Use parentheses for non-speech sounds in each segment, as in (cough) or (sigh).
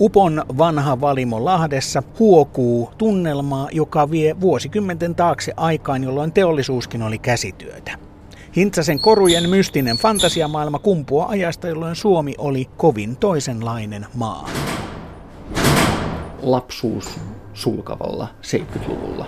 Upon vanha valimo Lahdessa huokuu tunnelmaa, joka vie vuosikymmenten taakse aikaan, jolloin teollisuuskin oli käsityötä. Hintsasen korujen mystinen fantasiamaailma kumpuaa ajasta, jolloin Suomi oli kovin toisenlainen maa. Lapsuus sulkavalla 70-luvulla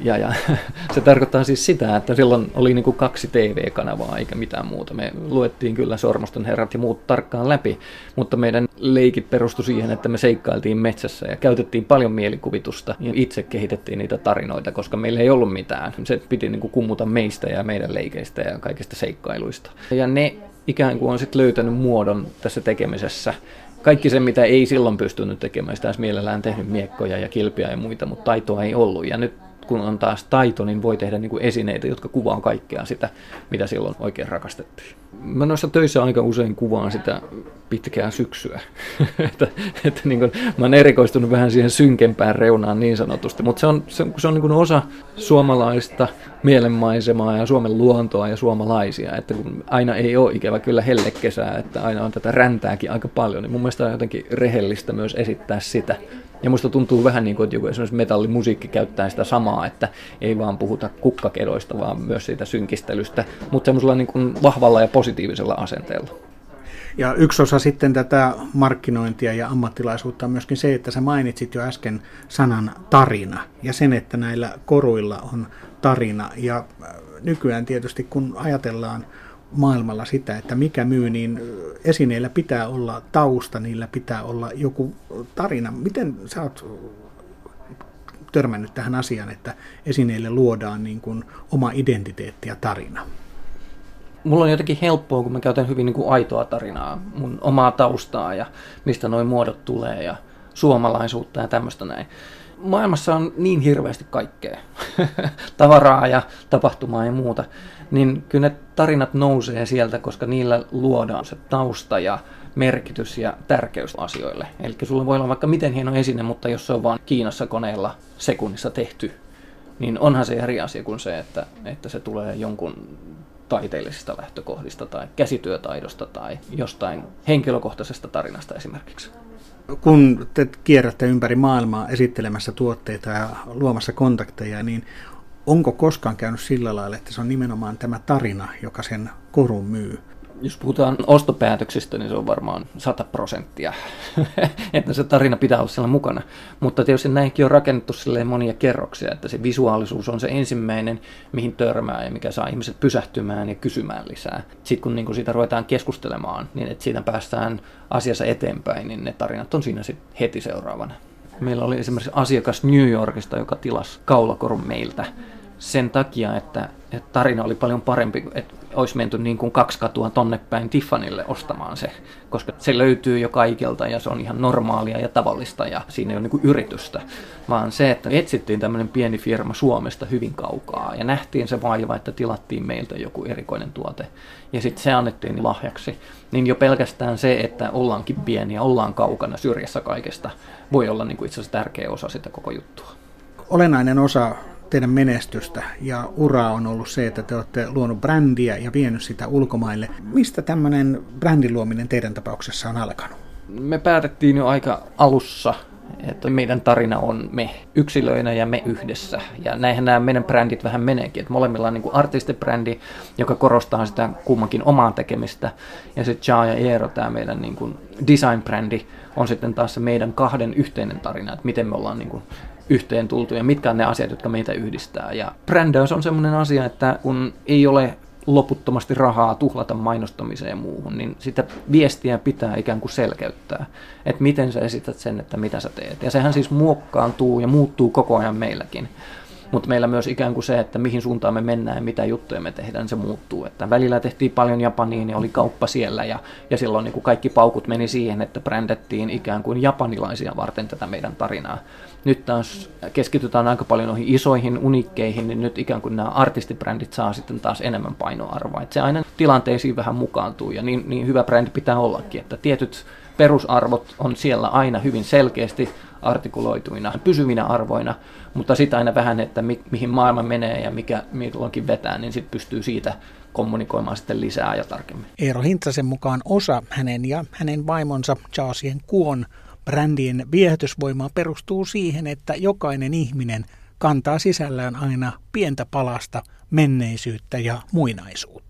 ja, ja (laughs) se tarkoittaa siis sitä, että silloin oli niin kuin kaksi TV-kanavaa eikä mitään muuta. Me luettiin kyllä Sormusten herrat ja muut tarkkaan läpi, mutta meidän leikit perustu siihen, että me seikkailtiin metsässä ja käytettiin paljon mielikuvitusta ja itse kehitettiin niitä tarinoita, koska meillä ei ollut mitään. Se piti niin kuin kummuta meistä ja meidän leikeistä ja kaikista seikkailuista. Ja ne ikään kuin on sitten löytänyt muodon tässä tekemisessä kaikki se, mitä ei silloin pystynyt tekemään, sitä olisi mielellään tehnyt miekkoja ja kilpiä ja muita, mutta taitoa ei ollut. Ja nyt kun on taas taito, niin voi tehdä niin kuin esineitä, jotka kuvaa kaikkea sitä, mitä silloin oikein rakastettiin. Mä noissa töissä aika usein kuvaan sitä pitkää syksyä. (laughs) että, että niin kuin, mä oon erikoistunut vähän siihen synkempään reunaan niin sanotusti, mutta se on, se, se on niin kuin osa suomalaista mielenmaisemaa ja Suomen luontoa ja suomalaisia, että kun aina ei ole ikävä kyllä hellekesää, että aina on tätä räntääkin aika paljon, niin mun mielestä on jotenkin rehellistä myös esittää sitä. Ja musta tuntuu vähän niin kuin, että joku esimerkiksi metallimusiikki käyttää sitä samaa, että ei vaan puhuta kukkakedoista, vaan myös siitä synkistelystä, mutta semmoisella niin kuin vahvalla ja positiivisella asenteella. Ja yksi osa sitten tätä markkinointia ja ammattilaisuutta on myöskin se, että sä mainitsit jo äsken sanan tarina ja sen, että näillä koruilla on tarina. Ja äh, nykyään tietysti kun ajatellaan maailmalla sitä, että mikä myy, niin esineillä pitää olla tausta, niillä pitää olla joku tarina. Miten sä oot törmännyt tähän asiaan, että esineille luodaan niin kuin oma identiteetti ja tarina? Mulla on jotenkin helppoa, kun mä käytän hyvin niin kuin aitoa tarinaa, mun omaa taustaa ja mistä noin muodot tulee ja suomalaisuutta ja tämmöistä näin maailmassa on niin hirveästi kaikkea, (laughs) tavaraa ja tapahtumaa ja muuta, niin kyllä ne tarinat nousee sieltä, koska niillä luodaan se tausta ja merkitys ja tärkeys asioille. Eli sulla voi olla vaikka miten hieno esine, mutta jos se on vain Kiinassa koneella sekunnissa tehty, niin onhan se eri asia kuin se, että, että se tulee jonkun taiteellisista lähtökohdista tai käsityötaidosta tai jostain henkilökohtaisesta tarinasta esimerkiksi kun te kierrätte ympäri maailmaa esittelemässä tuotteita ja luomassa kontakteja, niin onko koskaan käynyt sillä lailla, että se on nimenomaan tämä tarina, joka sen korun myy? jos puhutaan ostopäätöksistä, niin se on varmaan 100 prosenttia, (laughs) että se tarina pitää olla siellä mukana. Mutta tietysti näinkin on rakennettu monia kerroksia, että se visuaalisuus on se ensimmäinen, mihin törmää ja mikä saa ihmiset pysähtymään ja kysymään lisää. Sitten kun niin siitä ruvetaan keskustelemaan, niin että siitä päästään asiassa eteenpäin, niin ne tarinat on siinä sitten heti seuraavana. Meillä oli esimerkiksi asiakas New Yorkista, joka tilasi kaulakorun meiltä sen takia, että, että tarina oli paljon parempi, että olisi menty niin kuin kaksi katua tonne päin Tiffanille ostamaan se, koska se löytyy jo kaikilta ja se on ihan normaalia ja tavallista ja siinä ei ole niin kuin yritystä, vaan se, että etsittiin tämmöinen pieni firma Suomesta hyvin kaukaa ja nähtiin se vaiva, että tilattiin meiltä joku erikoinen tuote ja sitten se annettiin lahjaksi, niin jo pelkästään se, että ollaankin pieniä, ollaan kaukana syrjässä kaikesta, voi olla niin kuin itse asiassa tärkeä osa sitä koko juttua. Olennainen osa teidän menestystä ja uraa on ollut se, että te olette luonut brändiä ja vienyt sitä ulkomaille. Mistä tämmöinen brändin luominen teidän tapauksessa on alkanut? Me päätettiin jo aika alussa, että meidän tarina on me yksilöinä ja me yhdessä. Ja näinhän nämä meidän brändit vähän meneekin. Että molemmilla on niin artistibrändi, joka korostaa sitä kummankin omaa tekemistä. Ja sitten Jaa ja Eero, tämä meidän niin design-brändi, on sitten taas se meidän kahden yhteinen tarina, että miten me ollaan niin kuin yhteen tultu ja mitkä on ne asiat, jotka meitä yhdistää. Ja brändäys on semmoinen asia, että kun ei ole loputtomasti rahaa tuhlata mainostamiseen ja muuhun, niin sitä viestiä pitää ikään kuin selkeyttää, että miten sä esität sen, että mitä sä teet. Ja sehän siis muokkaantuu ja muuttuu koko ajan meilläkin. Mutta meillä myös ikään kuin se, että mihin suuntaan me mennään ja mitä juttuja me tehdään, se muuttuu. Että välillä tehtiin paljon Japaniin ja oli kauppa siellä ja, ja silloin niin kuin kaikki paukut meni siihen, että brändettiin ikään kuin japanilaisia varten tätä meidän tarinaa. Nyt taas keskitytään aika paljon noihin isoihin unikkeihin, niin nyt ikään kuin nämä artistibrändit saa sitten taas enemmän painoarvoa. Että se aina tilanteisiin vähän mukaantuu ja niin, niin hyvä brändi pitää ollakin, että tietyt perusarvot on siellä aina hyvin selkeästi artikuloituina, pysyvinä arvoina, mutta sitten aina vähän, että mi- mihin maailma menee ja mikä milloinkin vetää, niin sitten pystyy siitä kommunikoimaan sitten lisää ja tarkemmin. Eero Hintsasen mukaan osa hänen ja hänen vaimonsa Jaasien kuon Brändien viehätysvoima perustuu siihen, että jokainen ihminen kantaa sisällään aina pientä palasta menneisyyttä ja muinaisuutta.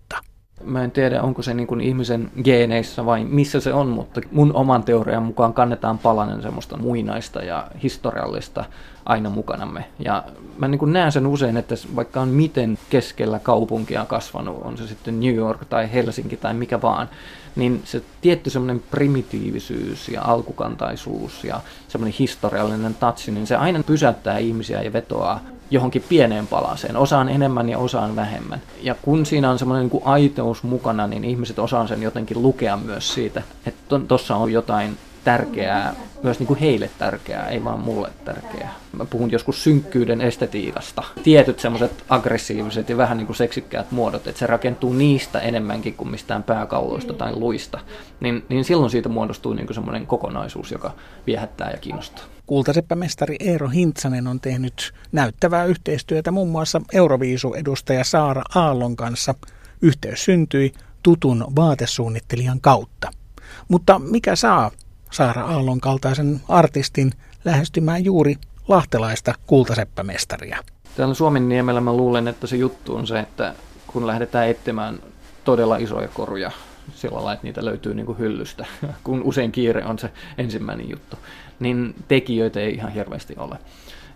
Mä en tiedä, onko se niin kuin ihmisen geeneissä vai missä se on, mutta mun oman teorian mukaan kannetaan palanen semmoista muinaista ja historiallista aina mukanamme. Ja mä niin kuin näen sen usein, että vaikka on miten keskellä kaupunkia kasvanut, on se sitten New York tai Helsinki tai mikä vaan, niin se tietty semmoinen primitiivisyys ja alkukantaisuus ja semmoinen historiallinen tatsi, niin se aina pysäyttää ihmisiä ja vetoaa johonkin pieneen palaseen. Osaan enemmän ja osaan vähemmän. Ja kun siinä on semmoinen niin aiteus mukana, niin ihmiset osaa sen jotenkin lukea myös siitä, että tuossa on jotain tärkeää, myös niin kuin heille tärkeää, ei vaan mulle tärkeää. Mä puhun joskus synkkyyden estetiikasta. Tietyt semmoiset aggressiiviset ja vähän niin kuin seksikkäät muodot, että se rakentuu niistä enemmänkin kuin mistään pääkalloista tai luista, niin, niin silloin siitä muodostuu niin semmoinen kokonaisuus, joka viehättää ja kiinnostaa. Kultaseppämestari Eero Hintsanen on tehnyt näyttävää yhteistyötä muun muassa Euroviisu-edustaja Saara Aallon kanssa. Yhteys syntyi tutun vaatesuunnittelijan kautta. Mutta mikä saa Saara Aallon kaltaisen artistin lähestymään juuri lahtelaista kultaseppämestaria? Täällä Suomen niemellä mä luulen, että se juttu on se, että kun lähdetään etsimään todella isoja koruja sillä lailla, että niitä löytyy niin kuin hyllystä, (laughs) kun usein kiire on se ensimmäinen juttu, niin tekijöitä ei ihan hirveästi ole.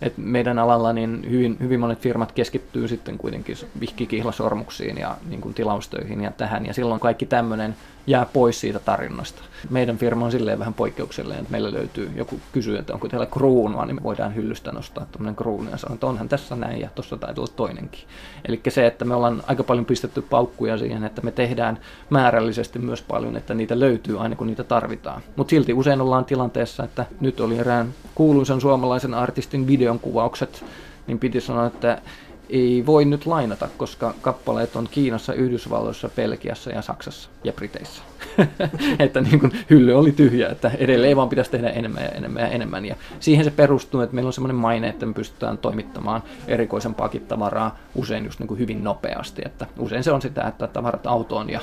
Et meidän alalla niin hyvin, hyvin monet firmat keskittyy sitten kuitenkin vihkikihlasormuksiin ja niin kuin tilaustöihin ja tähän, ja silloin kaikki tämmöinen jää pois siitä tarinasta. Meidän firma on silleen vähän poikkeuksellinen, että meillä löytyy joku kysyy, että onko teillä kruunua, niin me voidaan hyllystä nostaa tämmöinen kruunu ja sanoa, että onhan tässä näin ja tuossa taitaa olla toinenkin. Eli se, että me ollaan aika paljon pistetty paukkuja siihen, että me tehdään määrällisesti myös paljon, että niitä löytyy aina kun niitä tarvitaan. Mutta silti usein ollaan tilanteessa, että nyt oli erään kuuluisen suomalaisen artistin videon kuvaukset, niin piti sanoa, että ei voi nyt lainata, koska kappaleet on Kiinassa, Yhdysvalloissa, Belgiassa ja Saksassa ja Briteissä. (laughs) että niin kuin hylly oli tyhjä, että edelleen vaan pitäisi tehdä enemmän ja enemmän ja enemmän. Ja siihen se perustuu, että meillä on semmoinen maine, että me pystytään toimittamaan erikoisempaakin tavaraa usein just niin kuin hyvin nopeasti. Että usein se on sitä, että tavarat autoon ja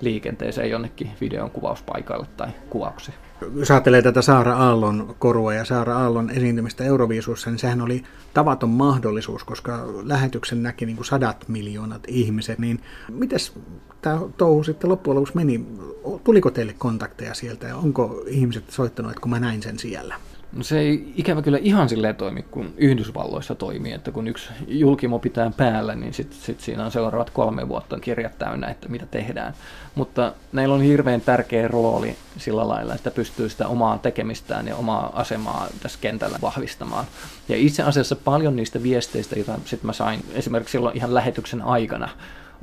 liikenteeseen jonnekin videon kuvauspaikalle tai kuvaukseen jos ajattelee tätä Saara Aallon korua ja Saara Aallon esiintymistä Euroviisussa, niin sehän oli tavaton mahdollisuus, koska lähetyksen näki niin kuin sadat miljoonat ihmiset. Niin mites tämä touhu sitten loppujen lopuksi meni? Tuliko teille kontakteja sieltä ja onko ihmiset soittanut, että kun mä näin sen siellä? No se ei ikävä kyllä ihan silleen toimi kuin Yhdysvalloissa toimii, että kun yksi julkimo pitää päällä, niin sitten sit siinä on seuraavat kolme vuotta kirjat täynnä, että mitä tehdään. Mutta näillä on hirveän tärkeä rooli sillä lailla, että pystyy sitä omaa tekemistään ja omaa asemaa tässä kentällä vahvistamaan. Ja itse asiassa paljon niistä viesteistä, joita sitten mä sain esimerkiksi silloin ihan lähetyksen aikana,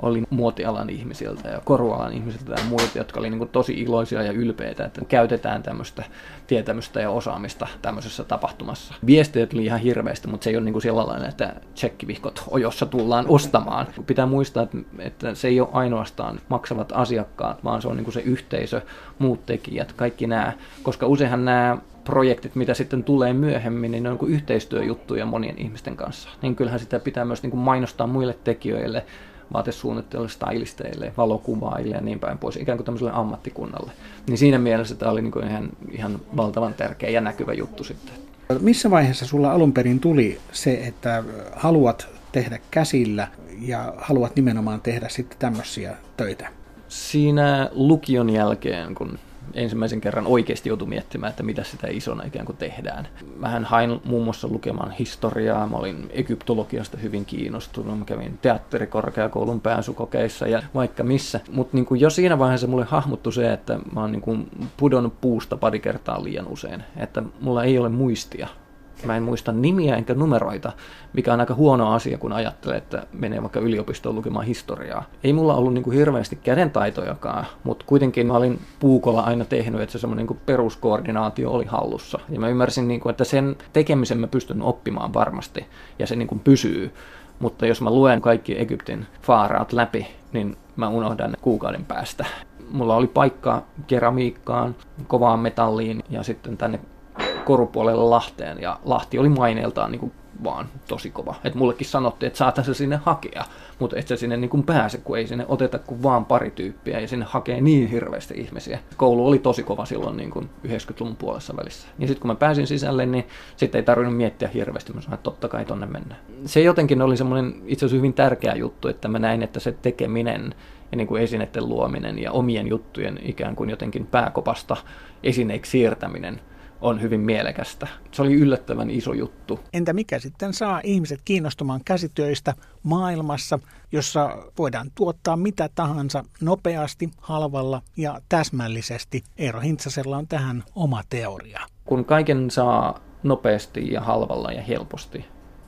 oli muotialan ihmisiltä ja korualan ihmisiltä ja muilta, jotka oli niin kuin tosi iloisia ja ylpeitä, että käytetään tämmöistä tietämystä ja osaamista tämmöisessä tapahtumassa. Viestejä tuli ihan hirveästi, mutta se ei ole niin kuin sellainen, että tsekkivihkot ojossa tullaan ostamaan. Pitää muistaa, että, se ei ole ainoastaan maksavat asiakkaat, vaan se on niin kuin se yhteisö, muut tekijät, kaikki nämä, koska useinhan nämä projektit, mitä sitten tulee myöhemmin, niin ne on niin yhteistyöjuttuja monien ihmisten kanssa. Niin kyllähän sitä pitää myös niin kuin mainostaa muille tekijöille, vaatesuunnittelijoille, stylisteille, valokuvaajille ja niin päin pois, ikään kuin tämmöiselle ammattikunnalle. Niin siinä mielessä tämä oli niin kuin ihan, ihan valtavan tärkeä ja näkyvä juttu sitten. Missä vaiheessa sulla alun perin tuli se, että haluat tehdä käsillä ja haluat nimenomaan tehdä sitten tämmöisiä töitä? Siinä lukion jälkeen, kun ensimmäisen kerran oikeasti joutui miettimään, että mitä sitä isona ikään kuin tehdään. Mähän hain muun muassa lukemaan historiaa, mä olin egyptologiasta hyvin kiinnostunut, mä kävin teatterikorkeakoulun pääsykokeissa ja vaikka missä. Mutta niin jo siinä vaiheessa mulle hahmottu se, että mä oon niin pudonnut puusta pari kertaa liian usein, että mulla ei ole muistia Mä en muista nimiä enkä numeroita, mikä on aika huono asia, kun ajattelee, että menee vaikka yliopistoon lukemaan historiaa. Ei mulla ollut niin kuin hirveästi kädentaitojakaan, mutta kuitenkin mä olin puukolla aina tehnyt, että se semmoinen niin peruskoordinaatio oli hallussa. Ja mä ymmärsin, niin kuin, että sen tekemisen mä pystyn oppimaan varmasti, ja se niin kuin pysyy. Mutta jos mä luen kaikki Egyptin faaraat läpi, niin mä unohdan kuukauden päästä. Mulla oli paikka keramiikkaan, kovaan metalliin ja sitten tänne korupuolelle Lahteen, ja Lahti oli maineeltaan niin kuin vaan tosi kova. Et mullekin sanottiin, että saatan se sinne hakea, mutta et sä sinne niin kuin pääse, kun ei sinne oteta kuin vaan pari tyyppiä ja sinne hakee niin hirveästi ihmisiä. Koulu oli tosi kova silloin niin kuin 90-luvun puolessa välissä. Ja sitten kun mä pääsin sisälle, niin sitten ei tarvinnut miettiä hirveästi. Mä sanoin, että totta kai tonne mennään. Se jotenkin oli semmoinen itse asiassa hyvin tärkeä juttu, että mä näin, että se tekeminen ja niin kuin esineiden luominen ja omien juttujen ikään kuin jotenkin pääkopasta esineiksi siirtäminen on hyvin mielekästä. Se oli yllättävän iso juttu. Entä mikä sitten saa ihmiset kiinnostumaan käsityöistä maailmassa, jossa voidaan tuottaa mitä tahansa nopeasti, halvalla ja täsmällisesti? Eero Hintsasella on tähän oma teoria. Kun kaiken saa nopeasti ja halvalla ja helposti,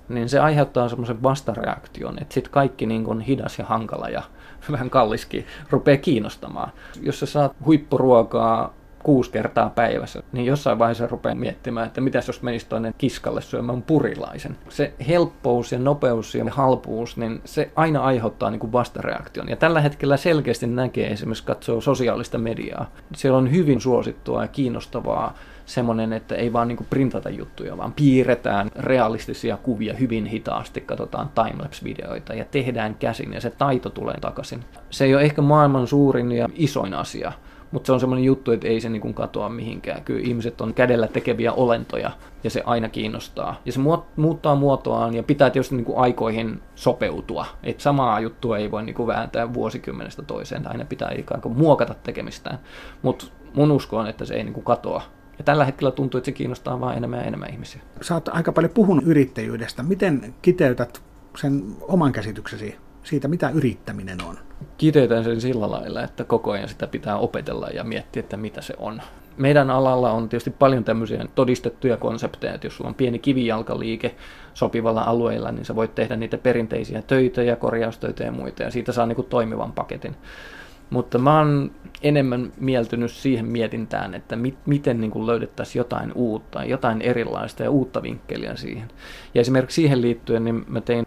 niin se aiheuttaa semmoisen vastareaktion, että sitten kaikki niin kuin hidas ja hankala ja (laughs) vähän kalliskin rupeaa kiinnostamaan. Jos sä saat huippuruokaa kuusi kertaa päivässä, niin jossain vaiheessa rupeaa miettimään, että mitäs jos menisi toinen kiskalle syömään purilaisen. Se helppous ja nopeus ja halpuus, niin se aina aiheuttaa niin kuin vastareaktion. Ja tällä hetkellä selkeästi näkee esimerkiksi katsoo sosiaalista mediaa. Siellä on hyvin suosittua ja kiinnostavaa semmoinen, että ei vaan niinku printata juttuja, vaan piirretään realistisia kuvia hyvin hitaasti, katsotaan timelapse-videoita ja tehdään käsin ja se taito tulee takaisin. Se ei ole ehkä maailman suurin ja isoin asia, mutta se on semmoinen juttu, että ei se niin katoa mihinkään. Kyllä ihmiset on kädellä tekeviä olentoja ja se aina kiinnostaa. Ja se muuttaa muotoaan ja pitää tietysti niin aikoihin sopeutua. Et samaa juttua ei voi niin vääntää vuosikymmenestä toiseen. Aina pitää ikään kuin muokata tekemistään. Mutta mun usko on, että se ei niin katoa. Ja tällä hetkellä tuntuu, että se kiinnostaa vain enemmän ja enemmän ihmisiä. Sä oot aika paljon puhunut yrittäjyydestä. Miten kiteytät sen oman käsityksesi siitä, mitä yrittäminen on? Kiteytän sen sillä lailla, että koko ajan sitä pitää opetella ja miettiä, että mitä se on. Meidän alalla on tietysti paljon tämmöisiä todistettuja konsepteja, että jos sulla on pieni kivijalkaliike sopivalla alueella, niin sä voit tehdä niitä perinteisiä töitä ja korjaustöitä ja muita, ja siitä saa niin kuin toimivan paketin. Mutta mä oon enemmän mieltynyt siihen mietintään, että mit, miten niin kuin löydettäisiin jotain uutta, jotain erilaista ja uutta vinkkeliä siihen. Ja esimerkiksi siihen liittyen niin mä tein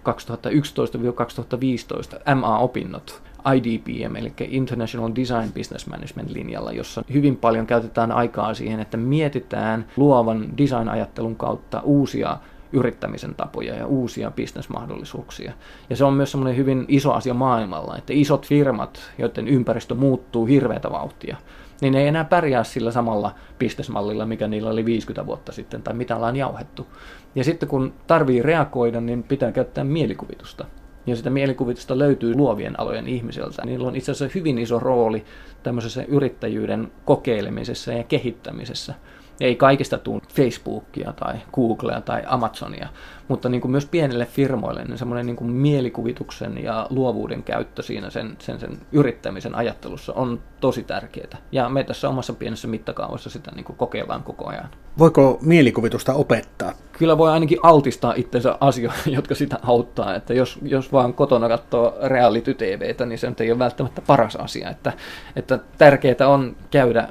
2011-2015 MA-opinnot IDPM, eli International Design Business Management linjalla, jossa hyvin paljon käytetään aikaa siihen, että mietitään luovan design-ajattelun kautta uusia yrittämisen tapoja ja uusia bisnesmahdollisuuksia. Ja se on myös semmoinen hyvin iso asia maailmalla, että isot firmat, joiden ympäristö muuttuu hirveätä vauhtia, niin ne ei enää pärjää sillä samalla bisnesmallilla, mikä niillä oli 50 vuotta sitten tai mitä ollaan jauhettu. Ja sitten kun tarvii reagoida, niin pitää käyttää mielikuvitusta. Ja sitä mielikuvitusta löytyy luovien alojen ihmisiltä. Niillä on itse asiassa hyvin iso rooli tämmöisessä yrittäjyyden kokeilemisessa ja kehittämisessä. Ei kaikista tule Facebookia tai Googlea tai Amazonia, mutta niin kuin myös pienille firmoille niin semmoinen niin kuin mielikuvituksen ja luovuuden käyttö siinä sen, sen, sen yrittämisen ajattelussa on tosi tärkeää. Ja me tässä omassa pienessä mittakaavassa sitä niin kuin kokeillaan koko ajan. Voiko mielikuvitusta opettaa? Kyllä voi ainakin altistaa itsensä asioihin, (laughs) jotka sitä auttaa. Että jos, jos vaan kotona katsoo reality TVtä, niin se ei ole välttämättä paras asia. Että, että tärkeää on käydä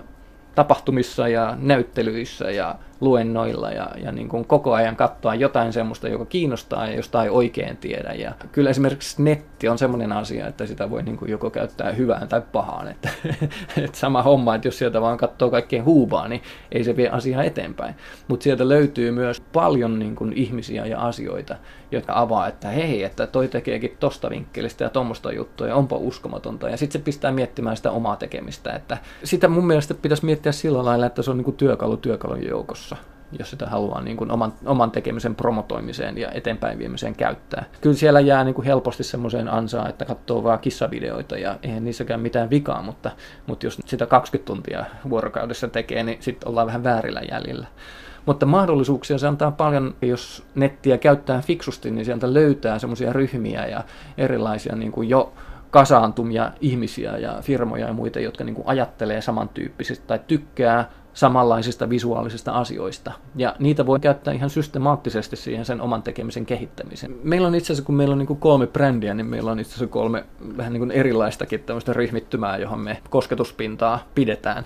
tapahtumissa ja näyttelyissä ja luennoilla ja, ja niin kuin koko ajan katsoa jotain semmoista, joka kiinnostaa ja josta ei oikein tiedä. Ja kyllä esimerkiksi netti on semmoinen asia, että sitä voi niin kuin joko käyttää hyvään tai pahaan. Että, (laughs) että sama homma, että jos sieltä vaan katsoo kaikkea huubaa, niin ei se vie asiaa eteenpäin. Mutta sieltä löytyy myös paljon niin kuin ihmisiä ja asioita, jotka avaa, että hei, että toi tekeekin tosta vinkkelistä ja tuommoista juttua ja onpa uskomatonta. Ja sitten se pistää miettimään sitä omaa tekemistä. Että sitä mun mielestä pitäisi miettiä sillä lailla, että se on niin kuin työkalu työkalun joukossa jos sitä haluaa niin kuin oman, oman tekemisen promotoimiseen ja eteenpäin viemiseen käyttää. Kyllä siellä jää niin kuin helposti semmoiseen ansaan, että katsoo vaan kissavideoita ja eihän niissäkään mitään vikaa, mutta, mutta jos sitä 20 tuntia vuorokaudessa tekee, niin sitten ollaan vähän väärillä jäljillä. Mutta mahdollisuuksia se antaa paljon, jos nettiä käyttää fiksusti, niin sieltä löytää semmoisia ryhmiä ja erilaisia niin kuin jo kasaantumia ihmisiä ja firmoja ja muita, jotka niin kuin ajattelee samantyyppisesti tai tykkää samanlaisista visuaalisista asioista. Ja niitä voi käyttää ihan systemaattisesti siihen sen oman tekemisen kehittämiseen. Meillä on itse asiassa, kun meillä on niin kolme brändiä, niin meillä on itse asiassa kolme vähän niin erilaistakin tämmöistä ryhmittymää, johon me kosketuspintaa pidetään.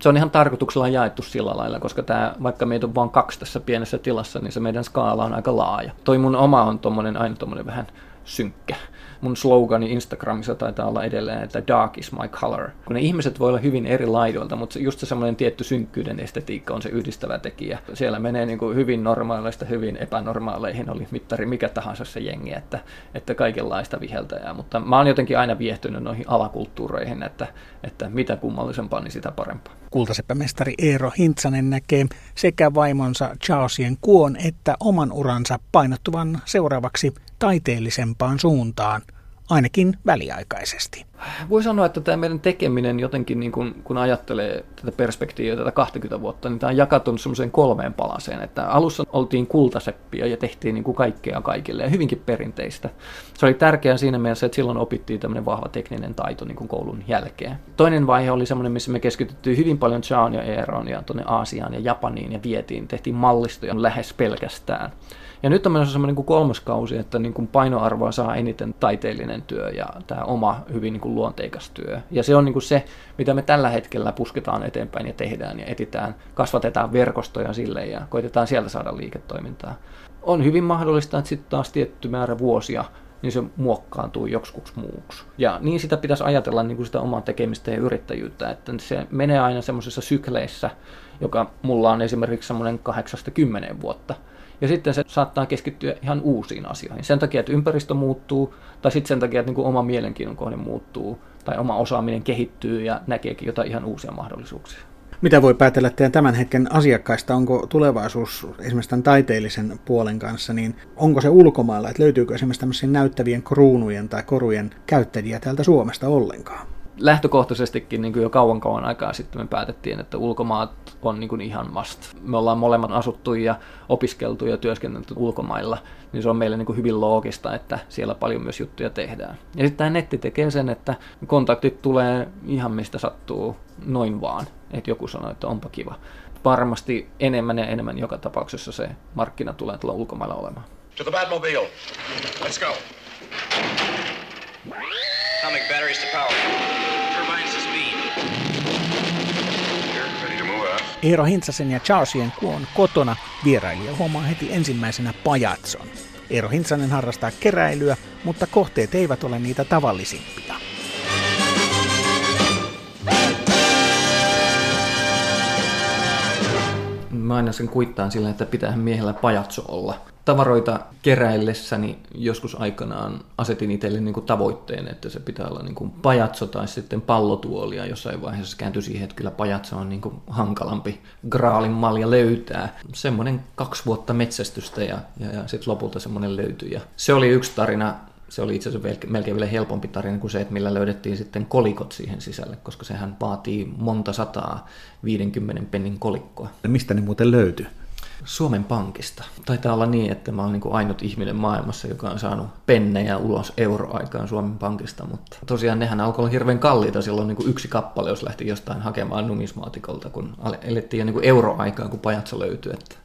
Se on ihan tarkoituksella jaettu sillä lailla, koska tämä, vaikka meitä on vain kaksi tässä pienessä tilassa, niin se meidän skaala on aika laaja. Toi mun oma on tommonen, aina tommonen vähän synkkä mun slogani Instagramissa taitaa olla edelleen, että dark is my color. Kun ne ihmiset voi olla hyvin eri laidoilta, mutta just se semmoinen tietty synkkyyden estetiikka on se yhdistävä tekijä. Siellä menee niin kuin hyvin normaaleista hyvin epänormaaleihin, oli mittari mikä tahansa se jengi, että, että kaikenlaista viheltäjää. Mutta mä oon jotenkin aina viehtynyt noihin alakulttuureihin, että, että mitä kummallisempaa, niin sitä parempaa. Kultaseppämestari Eero Hintsanen näkee sekä vaimonsa Charlesien kuon että oman uransa painottuvan seuraavaksi taiteellisempaan suuntaan, ainakin väliaikaisesti. Voi sanoa, että tämä meidän tekeminen jotenkin, niin kun, kun ajattelee tätä perspektiiviä, tätä 20 vuotta, niin tämä on jakatunut semmoiseen kolmeen palaseen. Että alussa oltiin kultaseppiä ja tehtiin niin kuin kaikkea kaikille ja hyvinkin perinteistä. Se oli tärkeää siinä mielessä, että silloin opittiin tämmöinen vahva tekninen taito niin kuin koulun jälkeen. Toinen vaihe oli semmoinen, missä me keskityttiin hyvin paljon Chaan ja Eeroon ja tuonne Aasiaan ja Japaniin ja vietiin, tehtiin mallistoja lähes pelkästään. Ja nyt on menossa semmoinen niin kolmas kausi, että niin kuin painoarvoa saa eniten taiteellinen työ ja tämä oma hyvin niin kuin luonteikas työ. Ja se on niin kuin se, mitä me tällä hetkellä pusketaan eteenpäin ja tehdään ja etitään, kasvatetaan verkostoja sille ja koitetaan sieltä saada liiketoimintaa. On hyvin mahdollista, että sitten taas tietty määrä vuosia niin se muokkaantuu joksikuksi muuksi. Ja niin sitä pitäisi ajatella niin kuin sitä omaa tekemistä ja yrittäjyyttä, että se menee aina semmoisessa sykleissä, joka mulla on esimerkiksi semmoinen 8-10 vuotta – ja sitten se saattaa keskittyä ihan uusiin asioihin. Sen takia, että ympäristö muuttuu, tai sitten sen takia, että niin oma mielenkiinnon kohde muuttuu, tai oma osaaminen kehittyy ja näkeekin jotain ihan uusia mahdollisuuksia. Mitä voi päätellä teidän tämän hetken asiakkaista? Onko tulevaisuus esimerkiksi tämän taiteellisen puolen kanssa, niin onko se ulkomailla, että löytyykö esimerkiksi tämmöisiä näyttävien kruunujen tai korujen käyttäjiä täältä Suomesta ollenkaan? Lähtökohtaisestikin niin kuin jo kauan kauan aikaa sitten me päätettiin, että ulkomaat on niin kuin ihan must. Me ollaan molemmat asuttu ja opiskeltu ja työskennelty ulkomailla, niin se on meille niin kuin hyvin loogista, että siellä paljon myös juttuja tehdään. Ja sitten tämä netti tekee sen, että kontaktit tulee ihan mistä sattuu noin vaan, että joku sanoo, että onpa kiva. Varmasti enemmän ja enemmän joka tapauksessa se markkina tulee tulla ulkomailla olemaan. To the Batmobile. Let's go. Atomic batteries to power. Eero Hintsasen ja Charlesien kuon kotona vierailija huomaa heti ensimmäisenä pajatson. Eero Hintsanen harrastaa keräilyä, mutta kohteet eivät ole niitä tavallisimpia. Mä aina sen kuittaan sillä, että pitää miehellä pajatso olla tavaroita keräillessäni joskus aikanaan asetin itselle niin kuin tavoitteen, että se pitää olla niin kuin pajatso tai sitten pallotuolia. Jossain vaiheessa kääntyi siihen, että kyllä pajatso on niin kuin hankalampi graalin malja löytää. Semmoinen kaksi vuotta metsästystä ja, ja, ja sitten lopulta semmoinen löytyi. Ja se oli yksi tarina, se oli itse asiassa melkein vielä helpompi tarina kuin se, että millä löydettiin sitten kolikot siihen sisälle, koska sehän vaatii monta sataa 50 pennin kolikkoa. Mistä ne muuten löytyi? Suomen Pankista. Taitaa olla niin, että mä olen niin ainut ihminen maailmassa, joka on saanut pennejä ulos euroaikaan Suomen Pankista, mutta tosiaan nehän alkoi olla hirveän kalliita silloin niin yksi kappale, jos lähti jostain hakemaan numismaatikolta, kun elettiin jo niin euroaikaan, kun pajatso löytyi. Että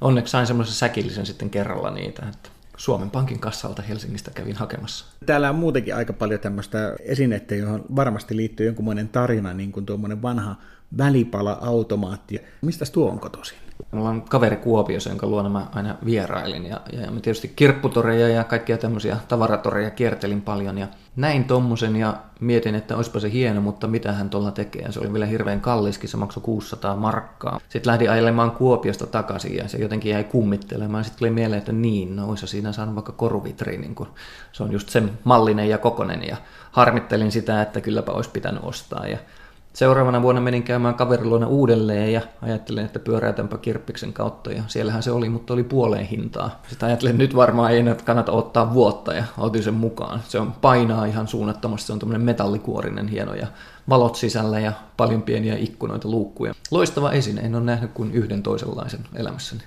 onneksi sain semmoisen säkillisen sitten kerralla niitä, että Suomen Pankin kassalta Helsingistä kävin hakemassa. Täällä on muutenkin aika paljon tämmöistä esinettä, johon varmasti liittyy jonkunmoinen tarina, niin kuin tuommoinen vanha välipala-automaatti. Mistä tuo on kotoisin? Mulla on kaveri Kuopiossa, jonka luona mä aina vierailin. Ja, ja mä tietysti kirpputoreja ja kaikkia tämmöisiä tavaratoreja kiertelin paljon. Ja näin tommosen ja mietin, että olisipa se hieno, mutta mitä hän tuolla tekee. Se oli vielä hirveän kalliskin, se maksoi 600 markkaa. Sitten lähdin ajelemaan Kuopiosta takaisin ja se jotenkin jäi kummittelemaan. Sitten tuli mieleen, että niin, no olisi siinä saanut vaikka koruvitriinin, kun se on just sen mallinen ja kokonen. Ja harmittelin sitä, että kylläpä olisi pitänyt ostaa. Ja Seuraavana vuonna menin käymään kaveriluona uudelleen ja ajattelin, että pyöräytänpä kirppiksen kautta ja siellähän se oli, mutta oli puoleen hintaa. Sitten ajattelin, että nyt varmaan ei enää kannata ottaa vuotta ja otin sen mukaan. Se on painaa ihan suunnattomasti, se on tämmöinen metallikuorinen hieno ja valot sisällä ja paljon pieniä ikkunoita, luukkuja. Loistava esine, en ole nähnyt kuin yhden toisenlaisen elämässäni.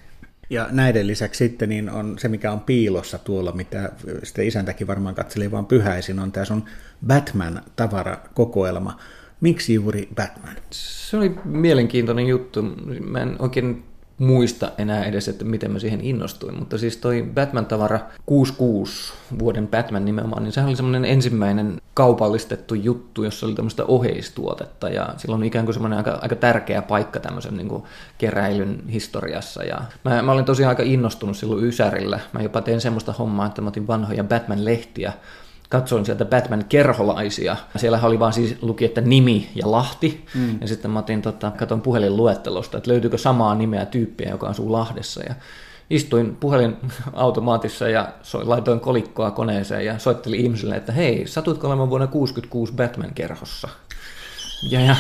Ja näiden lisäksi sitten niin on se, mikä on piilossa tuolla, mitä sitten isäntäkin varmaan katseli vaan pyhäisin, on tämä sun Batman-tavarakokoelma. Miksi juuri Batman? Se oli mielenkiintoinen juttu. Mä en oikein muista enää edes, että miten mä siihen innostuin. Mutta siis toi Batman-tavara 66 vuoden Batman nimenomaan, niin sehän oli semmoinen ensimmäinen kaupallistettu juttu, jossa oli tämmöistä oheistuotetta. Ja silloin on ikään kuin semmoinen aika, aika tärkeä paikka tämmöisen niin kuin keräilyn historiassa. Ja mä, mä olin tosiaan aika innostunut silloin Ysärillä. Mä jopa tein semmoista hommaa, että mä otin vanhoja Batman-lehtiä katsoin sieltä Batman-kerholaisia. Siellä oli vaan siis luki, että nimi ja Lahti. Mm. Ja sitten mä otin, tota, katon puhelinluettelosta, että löytyykö samaa nimeä tyyppiä, joka asuu Lahdessa. Ja istuin puhelinautomaatissa ja so, laitoin kolikkoa koneeseen ja soittelin ihmisille, että hei, satutko olemaan vuonna 66 Batman-kerhossa? Ja, ja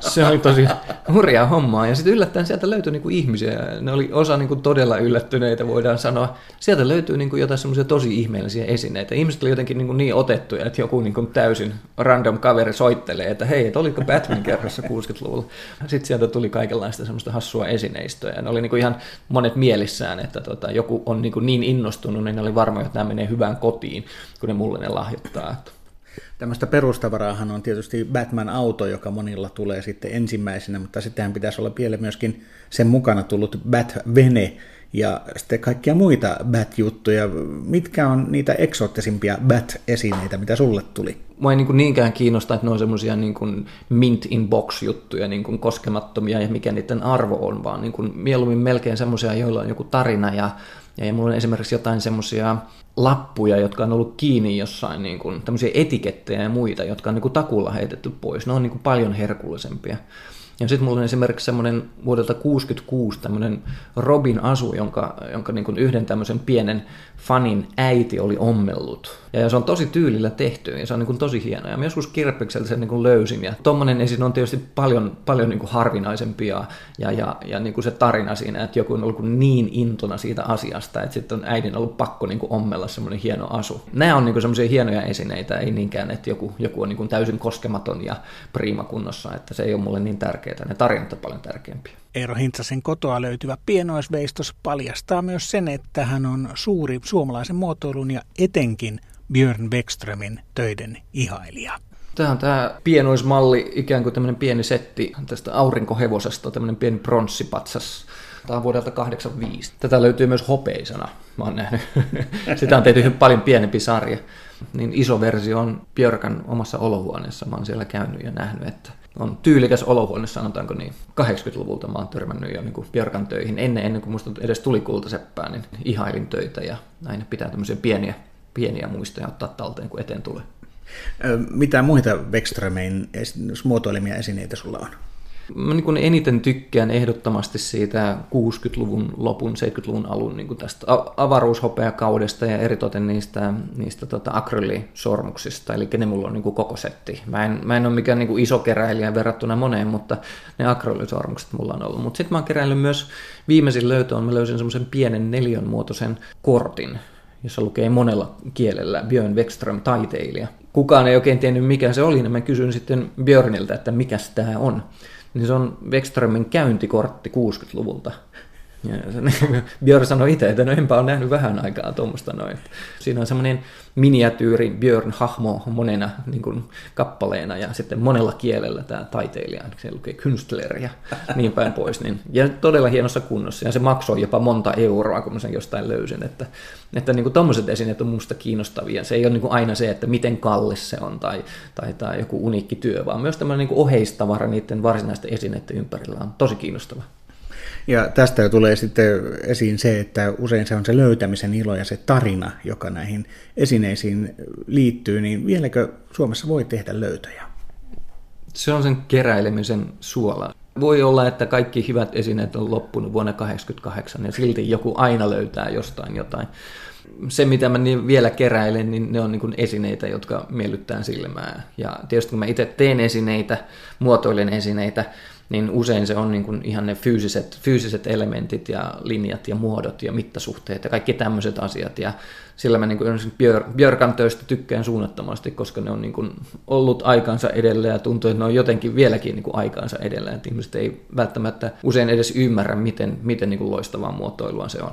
se oli tosi hurjaa hommaa. Ja sitten yllättäen sieltä löytyi niinku ihmisiä. Ne oli osa niinku todella yllättyneitä, voidaan sanoa. Sieltä löytyy niinku jotain semmoisia tosi ihmeellisiä esineitä. Ihmiset oli jotenkin niinku niin otettuja, että joku niinku täysin random kaveri soittelee, että hei, et olitko Batman kerrassa 60-luvulla. Sitten sieltä tuli kaikenlaista semmoista hassua esineistöä. Ja ne oli niinku ihan monet mielissään, että tota, joku on niinku niin innostunut, niin ne oli varma, että nämä menee hyvään kotiin, kun ne mulle ne lahjoittaa. Tämmöistä perustavaraahan on tietysti Batman-auto, joka monilla tulee sitten ensimmäisenä, mutta sittenhän pitäisi olla vielä myöskin sen mukana tullut Bat-vene ja sitten kaikkia muita Bat-juttuja. Mitkä on niitä eksoottisimpia Bat-esineitä, mitä sulle tuli? Mua ei niin niinkään kiinnosta, että ne on semmoisia niin mint in box juttuja, niin kuin koskemattomia ja mikä niiden arvo on, vaan niin kuin mieluummin melkein semmoisia, joilla on joku tarina ja ja mulla on esimerkiksi jotain semmoisia lappuja, jotka on ollut kiinni jossain, niin kuin, tämmöisiä etikettejä ja muita, jotka on niin kuin takulla heitetty pois. Ne on niin kuin paljon herkullisempia. Ja sitten mulla on esimerkiksi semmoinen vuodelta 66 tämmöinen Robin Asu, jonka, jonka niin kuin yhden tämmöisen pienen fanin äiti oli ommellut. Ja se on tosi tyylillä tehty ja se on niin kuin tosi hieno. Ja mä joskus kirppikseltä sen niin kuin löysin. Ja tommonen esine on tietysti paljon, paljon niin kuin harvinaisempia ja, ja, ja niin kuin se tarina siinä, että joku on ollut niin intona siitä asiasta, että sitten on äidin ollut pakko niin kuin ommella semmoinen hieno asu. Nämä on niin kuin semmoisia hienoja esineitä, ei niinkään, että joku, joku on niin kuin täysin koskematon ja priimakunnossa, että se ei ole mulle niin tärkeää. Ne tarinat on paljon tärkeämpiä. Eero Hintsasen kotoa löytyvä pienoisveistos paljastaa myös sen, että hän on suuri suomalaisen muotoilun ja etenkin Björn Beckströmin töiden ihailija. Tämä on tämä pienoismalli, ikään kuin tämmöinen pieni setti tästä aurinkohevosesta, tämmöinen pieni pronssipatsas. Tämä on vuodelta 85. Tätä löytyy myös hopeisena, mä oon nähnyt. (laughs) Sitä on tehty paljon pienempi sarja. Niin iso versio on Björkan omassa olohuoneessa. Mä oon siellä käynyt ja nähnyt, että on tyylikäs olohuone, sanotaanko niin. 80-luvulta mä oon törmännyt jo niin Björkan töihin. Ennen, ennen kuin musta edes tuli kultaseppää, niin ihailin töitä ja aina pitää tämmöisiä pieniä, pieniä muistoja ottaa talteen, kun eteen tulee. Mitä muita Vextramein muotoilemia esineitä sulla on? Mä niin kuin eniten tykkään ehdottomasti siitä 60-luvun lopun, 70-luvun alun niin kuin tästä avaruushopeakaudesta ja eritoten niistä, niistä tota akryylisormuksista, eli ne mulla on niin kuin koko setti. Mä en, mä en ole mikään niin kuin iso keräilijä verrattuna moneen, mutta ne akryylisormukset mulla on ollut. Mutta sitten mä oon keräillyt myös viimeisin löytöön, mä löysin semmoisen pienen neljön muotoisen kortin, jossa lukee monella kielellä Björn Wexström taiteilija. Kukaan ei oikein tiennyt mikä se oli, niin mä kysyin sitten Björniltä, että mikä tämä on niin se on Wexströmin käyntikortti 60-luvulta. Ja (laughs) Björn sanoi itse, että no enpä ole nähnyt vähän aikaa tuommoista noin. Siinä on semmoinen miniatyyri Björn-hahmo monena niin kuin kappaleena ja sitten monella kielellä tämä taiteilija, se lukee Künstler ja niin päin pois. Niin, ja todella hienossa kunnossa ja se maksoi jopa monta euroa, kun mä sen jostain löysin. Että, että niin tuommoiset esineet on musta kiinnostavia. Se ei ole niin kuin aina se, että miten kallis se on tai, tai, tai joku uniikki työ, vaan myös tämmöinen niin oheistavara niiden varsinaisten esineiden ympärillä on tosi kiinnostava. Ja tästä tulee sitten esiin se, että usein se on se löytämisen ilo ja se tarina, joka näihin esineisiin liittyy, niin vieläkö Suomessa voi tehdä löytöjä? Se on sen keräilemisen suola. Voi olla, että kaikki hyvät esineet on loppunut vuonna 1988 ja silti joku aina löytää jostain jotain. Se, mitä mä niin vielä keräilen, niin ne on niin esineitä, jotka miellyttää silmää. Ja tietysti kun mä itse teen esineitä, muotoilen esineitä, niin usein se on niin kuin ihan ne fyysiset, fyysiset elementit ja linjat ja muodot ja mittasuhteet ja kaikki tämmöiset asiat. Ja sillä mä niin kuin Björkan töistä tykkään suunnattomasti, koska ne on niin kuin ollut aikansa edellä ja tuntuu, että ne on jotenkin vieläkin niin kuin aikansa edellä. Että ihmiset ei välttämättä usein edes ymmärrä, miten, miten niin kuin loistavaa muotoilua se on.